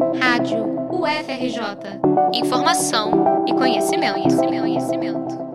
Rádio UFRJ. Informação e conhecimento, conhecimento, conhecimento.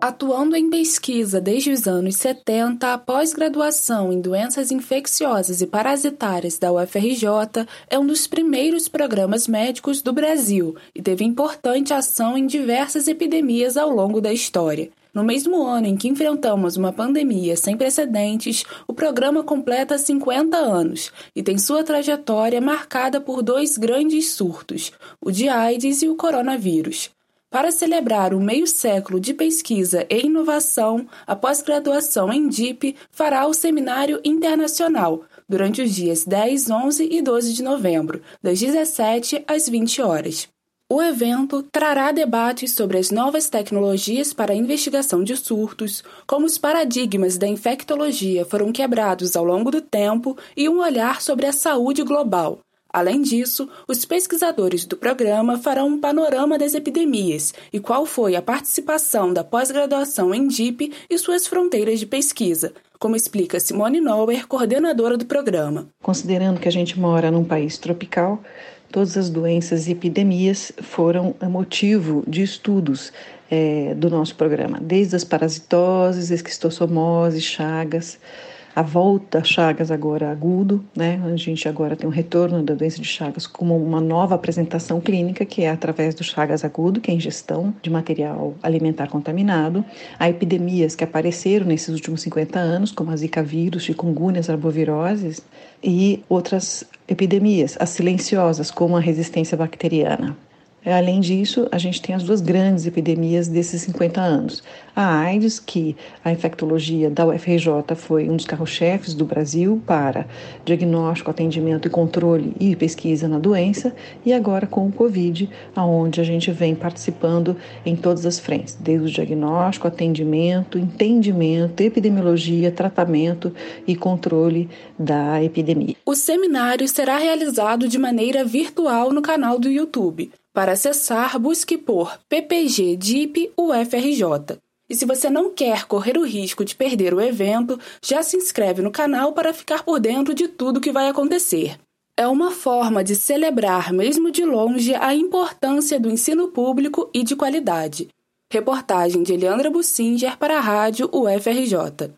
Atuando em pesquisa desde os anos 70, a pós-graduação em doenças infecciosas e parasitárias da UFRJ é um dos primeiros programas médicos do Brasil e teve importante ação em diversas epidemias ao longo da história. No mesmo ano em que enfrentamos uma pandemia sem precedentes, o programa completa 50 anos e tem sua trajetória marcada por dois grandes surtos, o de AIDS e o coronavírus. Para celebrar o meio século de pesquisa e inovação, a pós-graduação em DIP fará o Seminário Internacional durante os dias 10, 11 e 12 de novembro, das 17 às 20 horas. O evento trará debates sobre as novas tecnologias para a investigação de surtos, como os paradigmas da infectologia foram quebrados ao longo do tempo e um olhar sobre a saúde global, Além disso, os pesquisadores do programa farão um panorama das epidemias e qual foi a participação da pós-graduação em DIP e suas fronteiras de pesquisa, como explica Simone Nower, coordenadora do programa. Considerando que a gente mora num país tropical, todas as doenças e epidemias foram motivo de estudos é, do nosso programa, desde as parasitoses, esquistossomose, chagas a volta Chagas agora agudo, né? A gente agora tem um retorno da doença de Chagas como uma nova apresentação clínica, que é através do Chagas agudo, que é a ingestão de material alimentar contaminado. Há epidemias que apareceram nesses últimos 50 anos, como a Zika vírus, chikungunya, arboviroses e outras epidemias, as silenciosas, como a resistência bacteriana. Além disso, a gente tem as duas grandes epidemias desses 50 anos. A AIDS, que a infectologia da UFRJ foi um dos carro-chefes do Brasil para diagnóstico, atendimento e controle e pesquisa na doença, e agora com o Covid, aonde a gente vem participando em todas as frentes, desde o diagnóstico, atendimento, entendimento, epidemiologia, tratamento e controle da epidemia. O seminário será realizado de maneira virtual no canal do YouTube. Para acessar, busque por PPG DIP UFRJ. E se você não quer correr o risco de perder o evento, já se inscreve no canal para ficar por dentro de tudo que vai acontecer. É uma forma de celebrar, mesmo de longe, a importância do ensino público e de qualidade. Reportagem de Eliandra Bussinger para a Rádio UFRJ.